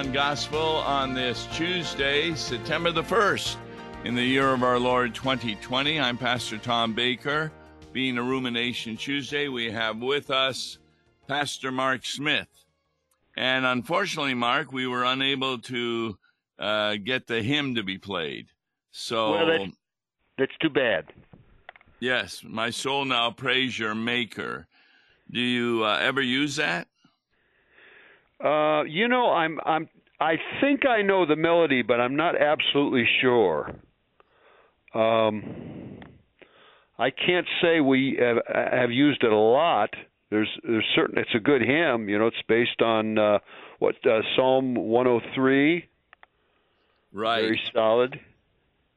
Hello, you're listening to Law and Gospel on this Tuesday, September the 1st, in the year of our Lord 2020. I'm Pastor Tom Baker. Being a Rumination Tuesday, we have with us Pastor Mark Smith. And unfortunately, Mark, we were unable to uh, get the hymn to be played. So, well, that's, that's too bad. Yes, my soul now praise your Maker. Do you uh, ever use that? Uh, you know, I'm I'm I think I know the melody, but I'm not absolutely sure. Um, I can't say we have, have used it a lot. There's there's certain it's a good hymn. You know, it's based on uh, what uh, Psalm 103. Right. Very solid.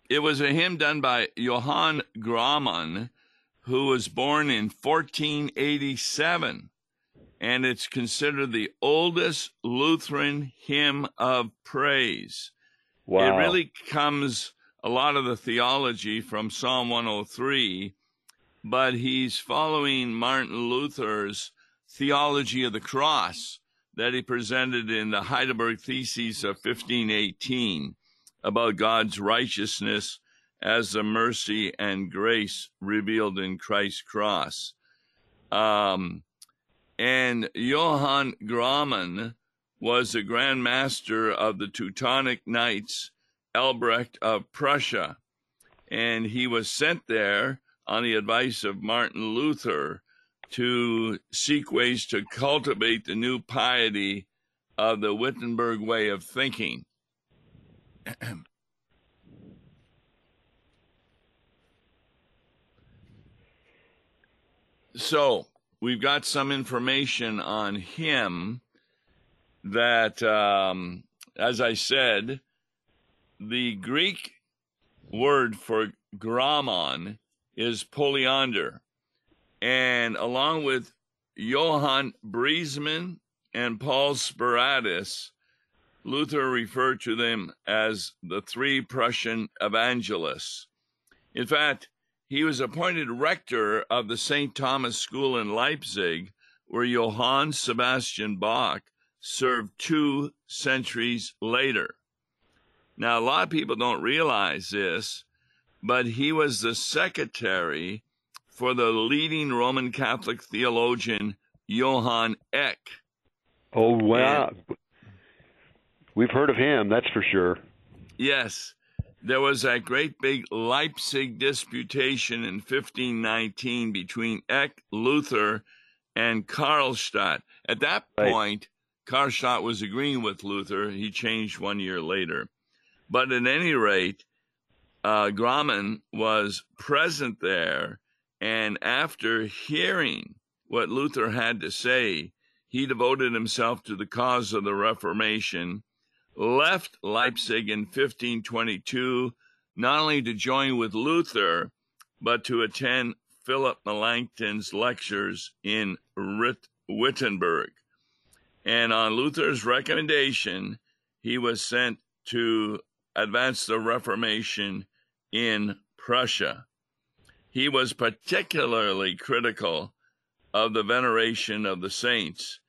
It was a hymn done by Johann Graumann, who was born in 1487 and it's considered the oldest Lutheran hymn of praise. Wow. It really comes a lot of the theology from Psalm 103, but he's following Martin Luther's theology of the cross that he presented in the Heidelberg Theses of 1518 about God's righteousness as the mercy and grace revealed in Christ's cross. Um, and Johann Graumann was the Grand Master of the Teutonic Knights, Albrecht of Prussia. And he was sent there on the advice of Martin Luther to seek ways to cultivate the new piety of the Wittenberg way of thinking. so, we've got some information on him that, um, as I said, the Greek word for Graumann is Poliander. And along with Johann Briesmann and Paul Speratus, Luther referred to them as the three Prussian evangelists. In fact, he was appointed rector of the St. Thomas School in Leipzig, where Johann Sebastian Bach served two centuries later. Now, a lot of people don't realize this, but he was the secretary for the leading Roman Catholic theologian Johann Eck. Oh, wow. And, We've heard of him, that's for sure. Yes there was that great big Leipzig disputation in 1519 between Eck, Luther, and Karlstadt. At that right. point, Karlstadt was agreeing with Luther. He changed one year later. But at any rate, uh, Graumann was present there, and after hearing what Luther had to say, he devoted himself to the cause of the Reformation left Leipzig in 1522, not only to join with Luther, but to attend Philip Melanchthon's lectures in Wittenberg. And on Luther's recommendation, he was sent to advance the Reformation in Prussia. He was particularly critical of the veneration of the saints,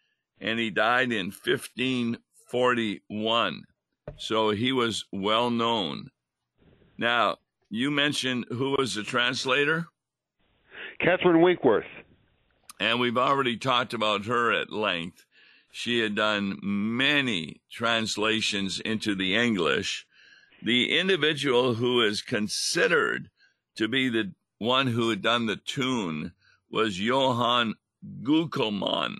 and he died in 15 41. So he was well known. Now, you mentioned who was the translator? Catherine Winkworth. And we've already talked about her at length. She had done many translations into the English. The individual who is considered to be the one who had done the tune was Johann Kugelmann.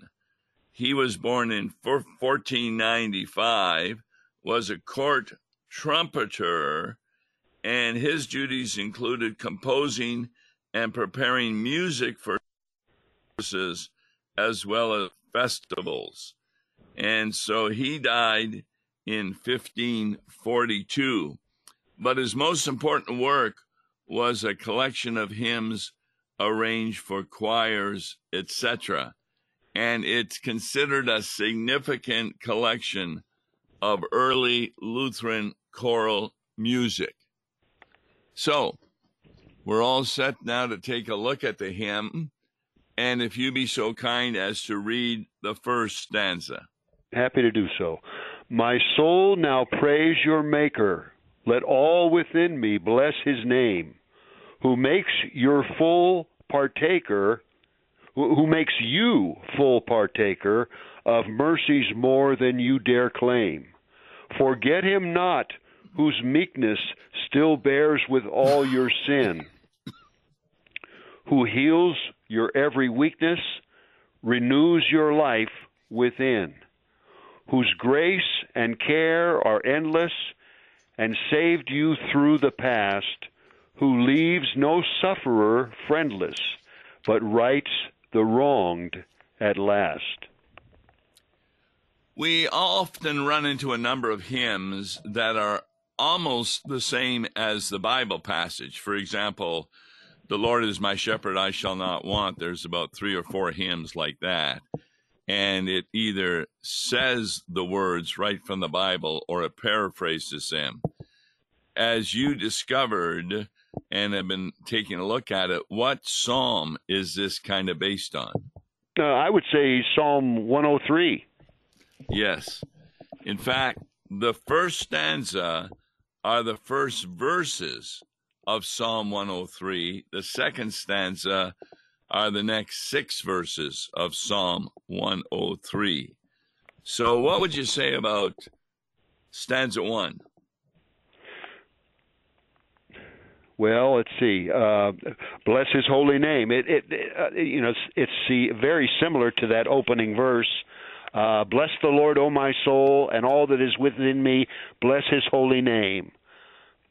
He was born in 1495, was a court trumpeter, and his duties included composing and preparing music for services as well as festivals. And so he died in 1542. But his most important work was a collection of hymns arranged for choirs, etc and it's considered a significant collection of early Lutheran choral music. So, we're all set now to take a look at the hymn. And if you be so kind as to read the first stanza. happy to do so. My soul now praise your Maker. Let all within me bless his name, who makes your full partaker, who makes you full partaker of mercies more than you dare claim. Forget him not, whose meekness still bears with all your sin, who heals your every weakness, renews your life within, whose grace and care are endless and saved you through the past, who leaves no sufferer friendless, but rights the wronged at last. We often run into a number of hymns that are almost the same as the Bible passage. For example, The Lord is my shepherd, I shall not want. There's about three or four hymns like that. And it either says the words right from the Bible or it paraphrases them. As you discovered and have been taking a look at it, what psalm is this kind of based on? Uh, I would say Psalm 103. Yes. In fact, the first stanza are the first verses of Psalm 103. The second stanza are the next six verses of Psalm 103. So, what would you say about stanza one? Well, let's see. Uh, bless His holy name. It, it, uh, you know, it's, it's very similar to that opening verse uh, bless the Lord, O my soul, and all that is within me. Bless his holy name.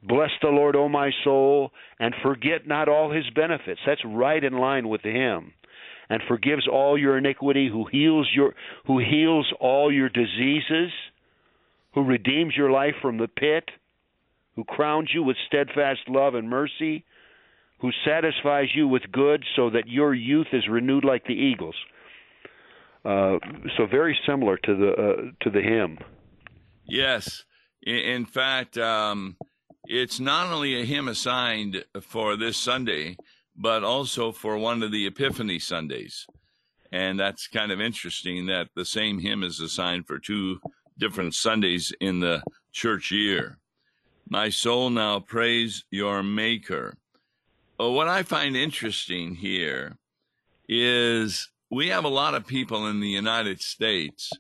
Bless the Lord, O my soul, and forget not all his benefits. That's right in line with him. And forgives all your iniquity, who heals your who heals all your diseases, who redeems your life from the pit, who crowns you with steadfast love and mercy, who satisfies you with good so that your youth is renewed like the eagles. Uh, so very similar to the uh, to the hymn. Yes, in fact, um, it's not only a hymn assigned for this Sunday, but also for one of the Epiphany Sundays, and that's kind of interesting that the same hymn is assigned for two different Sundays in the church year. My soul now praise your Maker. Well, what I find interesting here is we have a lot of people in the United States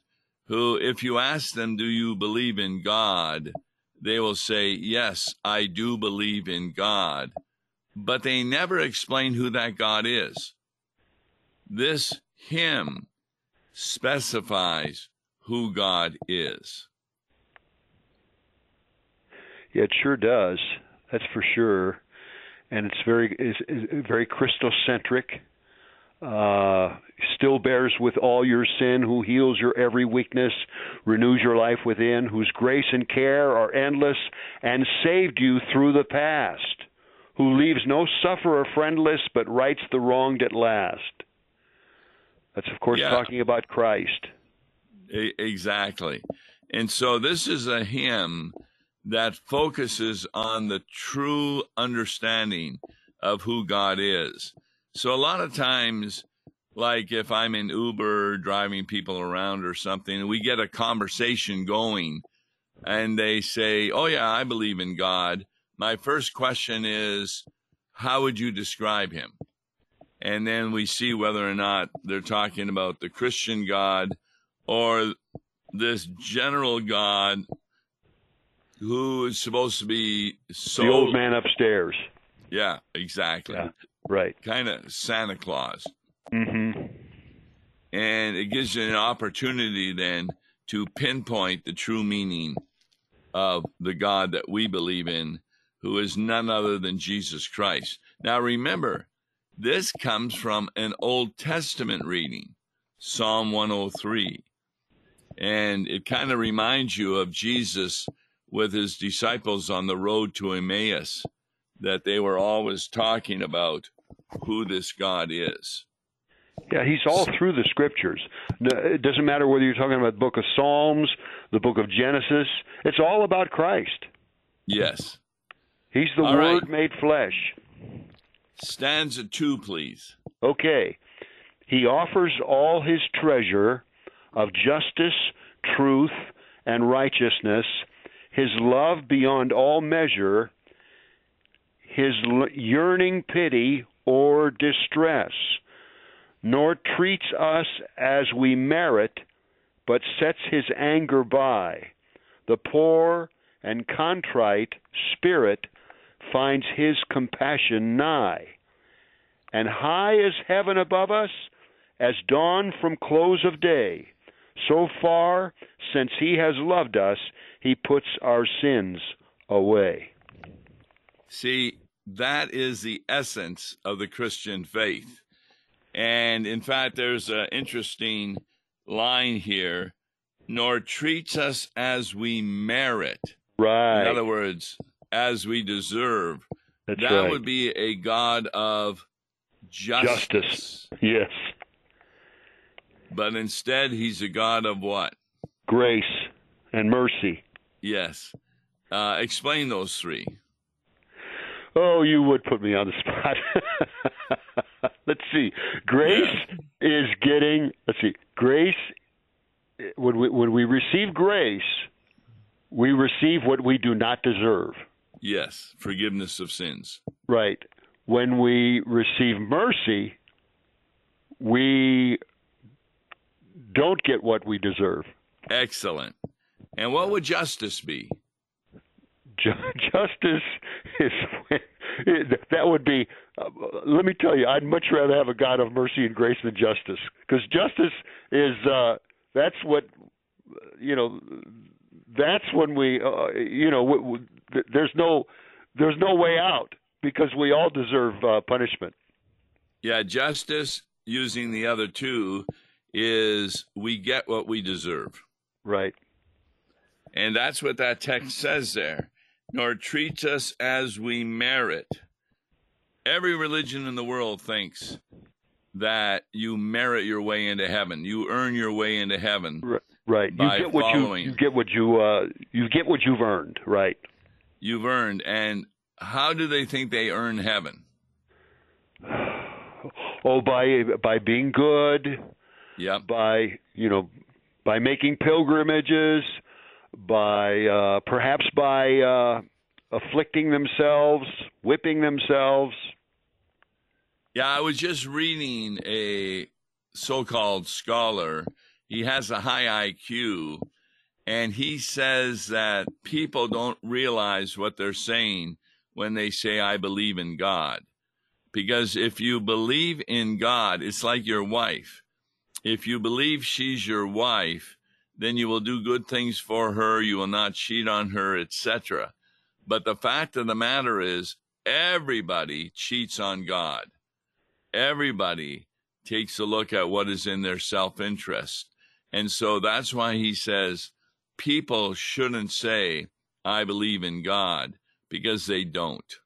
who, if you ask them, Do you believe in God? they will say, Yes, I do believe in God. But they never explain who that God is. This hymn specifies who God is. Yeah, it sure does. That's for sure, and it's very it's, very Christocentric uh, still bears with all your sin, who heals your every weakness, renews your life within, whose grace and care are endless, and saved you through the past, who leaves no sufferer friendless, but rights the wronged at last. That's, of course, yeah. talking about Christ. Exactly. And so this is a hymn that focuses on the true understanding of who God is. So a lot of times, like if I'm in Uber driving people around or something, we get a conversation going and they say, Oh, yeah, I believe in God. My first question is, How would you describe him? And then we see whether or not they're talking about the Christian God or this general God who is supposed to be so. The old man upstairs. Yeah, exactly. Yeah. Right. Kind of Santa Claus. Mm-hmm. And it gives you an opportunity then to pinpoint the true meaning of the God that we believe in, who is none other than Jesus Christ. Now remember, this comes from an Old Testament reading, Psalm 103. And it kind of reminds you of Jesus with his disciples on the road to Emmaus, that they were always talking about who this God is. Yeah, he's all through the scriptures. It doesn't matter whether you're talking about the book of Psalms, the book of Genesis. It's all about Christ. Yes. He's the all Word right. made flesh. Stanza two, please. Okay. He offers all his treasure of justice truth and righteousness, his love beyond all measure, his yearning pity or distress, nor treats us as we merit, but sets his anger by. The poor and contrite spirit finds his compassion nigh. And high as heaven above us, as dawn from close of day, so far since he has loved us, he puts our sins away. See, that is the essence of the Christian faith. And in fact, there's an interesting line here nor treats us as we merit. Right. In other words, as we deserve. That's that right. would be a God of justice. Justice. Yes. But instead, he's a God of what? Grace and mercy. Yes. Uh, explain those three. Oh, you would put me on the spot. let's see. Grace is getting. Let's see. Grace. When we when we receive grace, we receive what we do not deserve. Yes. Forgiveness of sins. Right. When we receive mercy, we don't get what we deserve. Excellent. And what would justice be? Justice is that would be. Uh, let me tell you, I'd much rather have a God of mercy and grace than justice, because justice is uh, that's what you know. That's when we, uh, you know, w- w- th- there's no there's no way out because we all deserve uh, punishment. Yeah, justice using the other two is we get what we deserve. Right. And that's what that text says there. Nor treats us as we merit. Every religion in the world thinks that you merit your way into heaven. You earn your way into heaven. R- Right. You get what following. you you get what you uh, you get what you've earned. Right. You've earned. And how do they think they earn heaven? Oh, by by being good, Yep. by you know by making pilgrimages by uh, perhaps by uh, afflicting themselves whipping themselves Yeah, I was just reading a so called scholar. He has a high IQ, and he says that people don't realize what they're saying when they say, I believe in God. Because if you believe in God, it's like your wife. If you believe she's your wife, then you will do good things for her, you will not cheat on her, etc. But the fact of the matter is, everybody cheats on God everybody takes a look at what is in their self interest. And so that's why he says people shouldn't say, I believe in God, because they don't.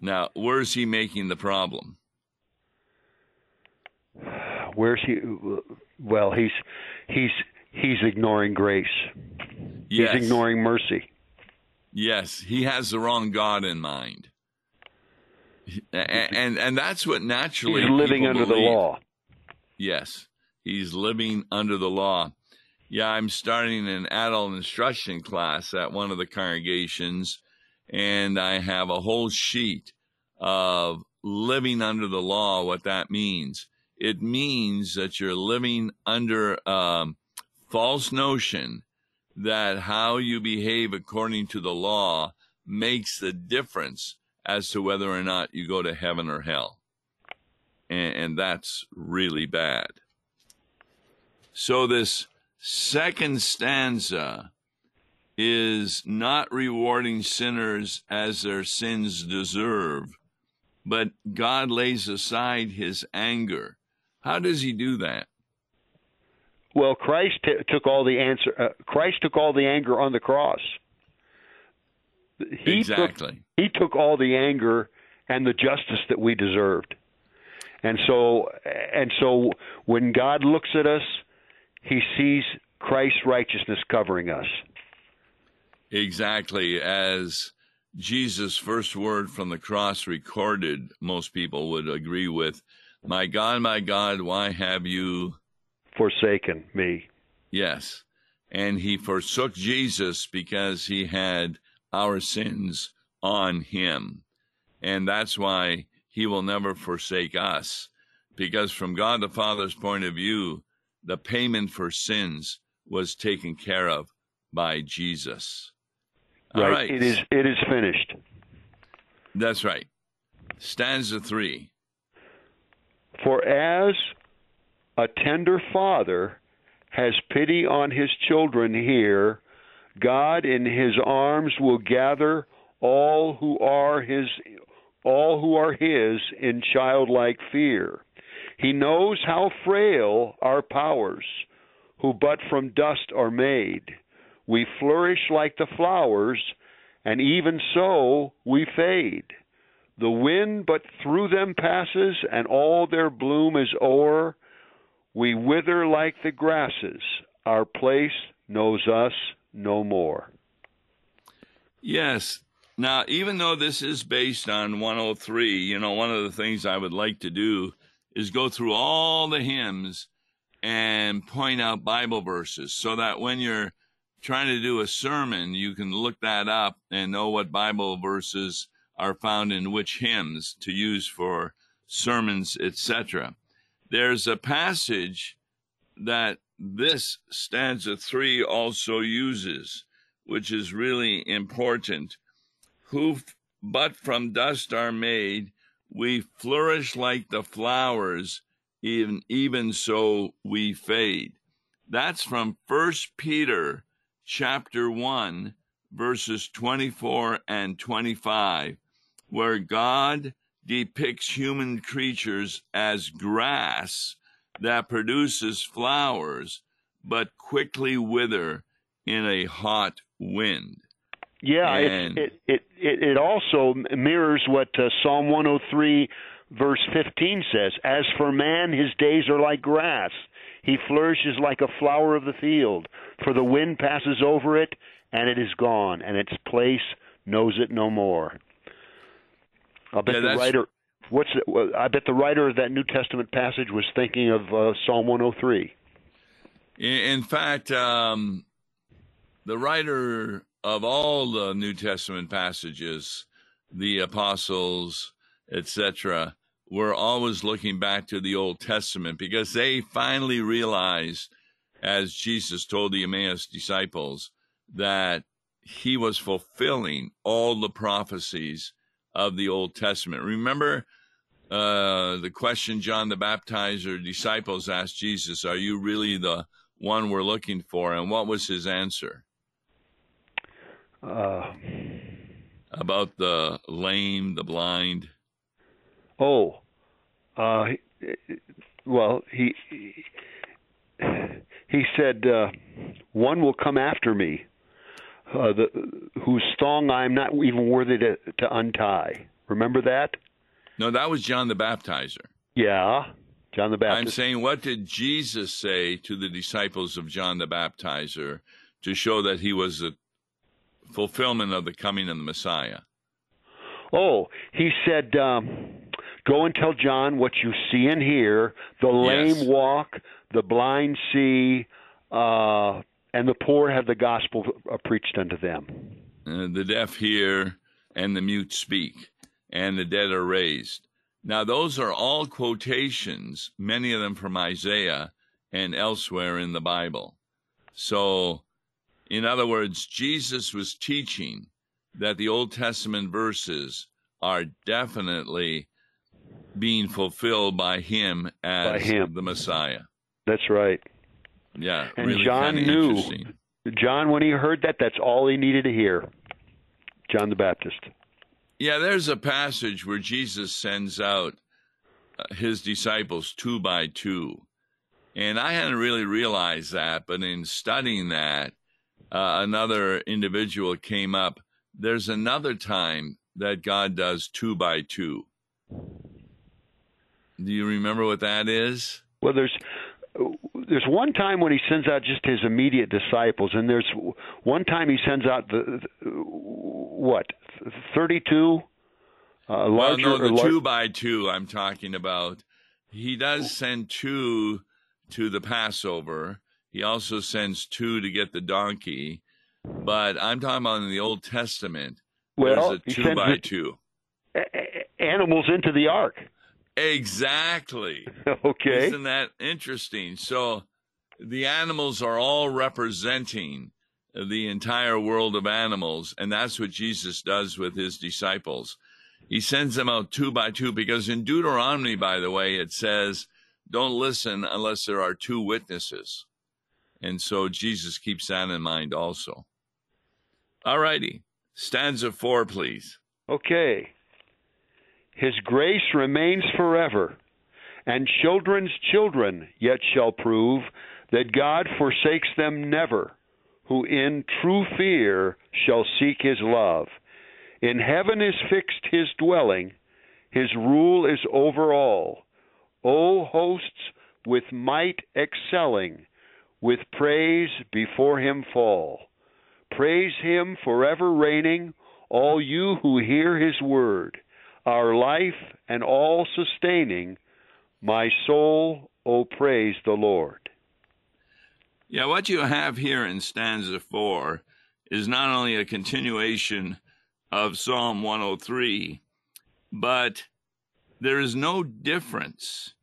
Now, where's he making the problem? Where's he well he's he's he's ignoring grace Yes. he's ignoring mercy Yes, he has the wrong God in mind. And, and, and that's what naturally he's living under the law Yes, he's living under the law. Yeah, I'm starting an adult instruction class at one of the congregations, and I have a whole sheet of living under the law, what that means. It means that you're living under um, false notion that how you behave according to the law makes the difference as to whether or not you go to heaven or hell and, and that's really bad. So, this second stanza is not rewarding sinners as their sins deserve, but God lays aside his anger. How does he do that? well christ t- took all the answer uh, christ took all the anger on the cross he took exactly. he took all the anger and the justice that we deserved and so and so when god looks at us he sees christ's righteousness covering us Exactly. As Jesus' first word from the cross recorded, most people would agree with, My God, my God, why have you forsaken me. Yes. And he forsook Jesus because he had our sins on him. And that's why he will never forsake us. Because from God the Father's point of view, the payment for sins was taken care of by Jesus. Right. All right. It is it is finished. That's right. Stanza 3. For as a tender father has pity on his children here, God in his arms will gather all who are his all who are his in childlike fear. He knows how frail our powers, who but from dust are made. We flourish like the flowers, and even so we fade. The wind but through them passes, and all their bloom is o'er. We wither like the grasses, our place knows us no more. Yes. Now, even though this is based on 103, you know, one of the things I would like to do is go through all the hymns and point out Bible verses so that when you're trying to do a sermon, you can look that up and know what Bible verses are found in which hymns to use for sermons, etc. There's a passage that this stanza 3 also uses, which is really important. Who but from dust are made, we flourish like the flowers, even, even so we fade. That's from First Peter chapter 1, verses 24 and 25, where God depicts human creatures as grass that produces flowers but quickly wither in a hot wind. Yeah, and, it, it it it also mirrors what uh, Psalm 103 verse 15 says, "As for man, his days are like grass; he flourishes like a flower of the field. For the wind passes over it, and it is gone, and its place knows it no more." I bet yeah, the writer. What's it, I bet the writer of that New Testament passage was thinking of uh, Psalm 103. In fact, um, the writer of all the New Testament passages, the apostles, etc., were always looking back to the Old Testament because they finally realized, as Jesus told the Emmaus disciples, that he was fulfilling all the prophecies of the Old Testament. Remember uh, the question John the Baptizer disciples asked Jesus, Are you really the one we're looking for? And what was his answer? Uh, About the lame, the blind. Oh, uh, well, he he said, uh, "One will come after me, uh, the, whose thong I am not even worthy to, to untie." Remember that? No, that was John the Baptizer. Yeah, John the Baptist. I'm saying, what did Jesus say to the disciples of John the Baptizer to show that he was a fulfillment of the coming of the Messiah? Oh, he said, um, Go and tell John what you see and hear. The lame yes. walk, the blind see, uh, and the poor have the gospel uh, preached unto them. Uh, the deaf hear, and the mute speak and the dead are raised. Now, those are all quotations, many of them from Isaiah and elsewhere in the Bible. So, in other words, Jesus was teaching that the Old Testament verses are definitely being fulfilled by him as by him. the Messiah. That's right. Yeah, and really John knew. John, when he heard that, that's all he needed to hear. John the Baptist. Yeah, there's a passage where Jesus sends out uh, his disciples two by two. And I hadn't really realized that, but in studying that, uh, another individual came up. There's another time that God does two by two. Do you remember what that is? Well, there's there's one time when he sends out just his immediate disciples, and there's one time he sends out the, the what thirty-two. Uh, larger, well, no, the lar- two by two I'm talking about. He does send two to the Passover. He also sends two to get the donkey. But I'm talking about in the Old Testament. Well, there's a two by two. Animals into the ark. Exactly. okay. Isn't that interesting? So the animals are all representing the entire world of animals, and that's what Jesus does with his disciples. He sends them out two by two because in Deuteronomy, by the way, it says, don't listen unless there are two witnesses. And so Jesus keeps that in mind also. All righty. Stanza four, please. Okay. His grace remains forever, and children's children yet shall prove that God forsakes them never, who in true fear shall seek his love. In heaven is fixed his dwelling, his rule is over all. O hosts with might excelling, with praise before him fall. Praise him forever reigning, all you who hear his word, our life and all sustaining. My soul, O praise the Lord. Yeah, what you have here in stanza four is not only a continuation of Psalm 103, but there is no difference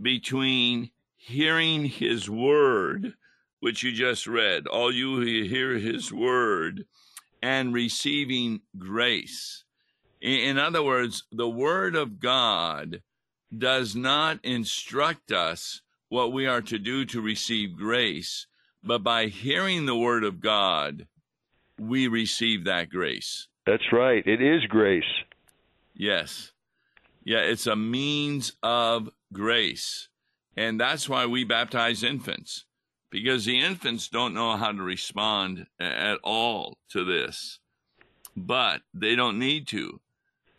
between hearing his word, which you just read, all you hear his word, and receiving grace. In in other words, the word of God does not instruct us what we are to do to receive grace, but by hearing the word of God, we receive that grace. That's right. It is grace. Yes. Yeah, it's a means of grace. And that's why we baptize infants, because the infants don't know how to respond at all to this. But they don't need to,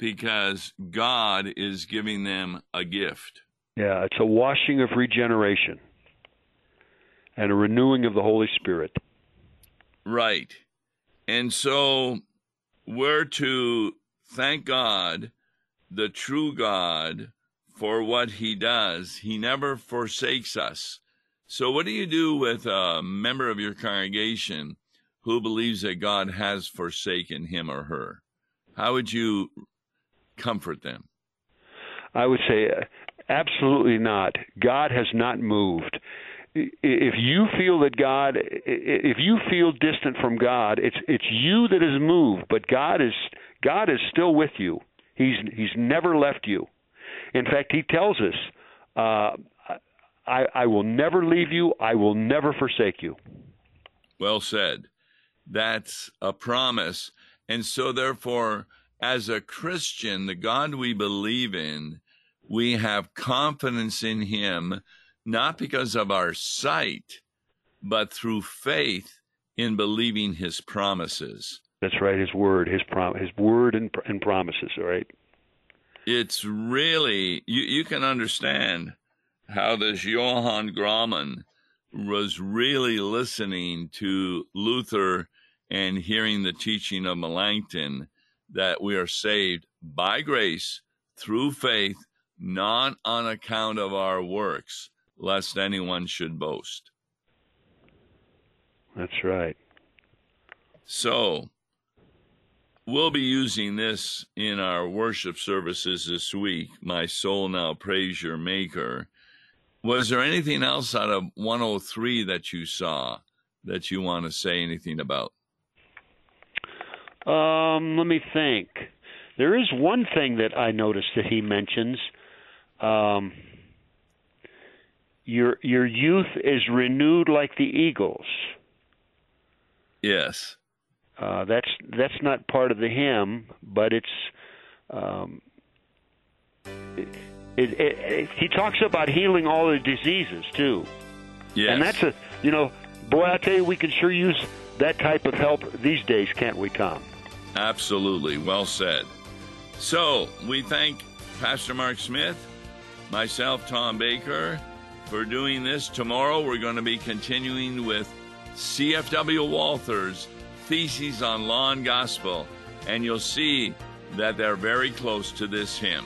because God is giving them a gift. Yeah, it's a washing of regeneration and a renewing of the Holy Spirit. Right. And so we're to thank God, the true God, for what he does. He never forsakes us. So, what do you do with a member of your congregation who believes that God has forsaken him or her? How would you comfort them? I would say uh, absolutely not. God has not moved. If you feel that God, if you feel distant from God, it's it's you that has moved, but God is God is still with you. He's He's never left you. In fact, He tells us, uh, "I I will never leave you. I will never forsake you." Well said. That's a promise. And so, therefore, as a Christian, the God we believe in, we have confidence in Him, not because of our sight, but through faith in believing His promises. That's right. His word, His prom, His word and, and promises. All right. It's really, you, you can understand how this Johann Graumann was really listening to Luther and hearing the teaching of Melanchthon that we are saved by grace through faith, not on account of our works, lest anyone should boast. That's right. So, we'll be using this in our worship services this week. My soul now praise your maker. Was there anything else out of 103 that you saw that you want to say anything about? Um, let me think. There is one thing that I noticed that he mentions. Um, your your youth is renewed like the eagles. Yes. Uh, that's that's not part of the hymn, but it's. Um, it, it, it, he talks about healing all the diseases too, Yes. and that's a you know, boy, I tell you, we can sure use that type of help these days, can't we, Tom? Absolutely. Well said. So we thank Pastor Mark Smith, myself, Tom Baker, for doing this. Tomorrow we're going to be continuing with CFW Walther's Theses on Law and Gospel, and you'll see that they're very close to this hymn.